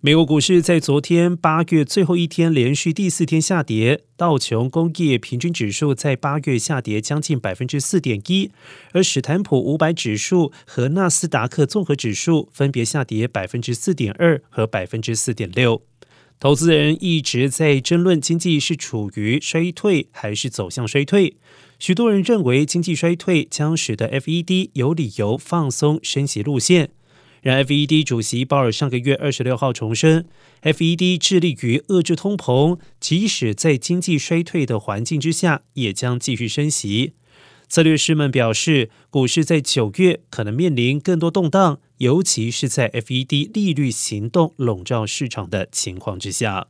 美国股市在昨天八月最后一天连续第四天下跌，道琼工业平均指数在八月下跌将近百分之四点一，而史坦普五百指数和纳斯达克综合指数分别下跌百分之四点二和百分之四点六。投资人一直在争论经济是处于衰退还是走向衰退，许多人认为经济衰退将使得 FED 有理由放松升息路线。然 FED 主席鲍尔上个月二十六号重申，FED 致力于遏制通膨，即使在经济衰退的环境之下，也将继续升息。策略师们表示，股市在九月可能面临更多动荡，尤其是在 FED 利率行动笼罩市场的情况之下。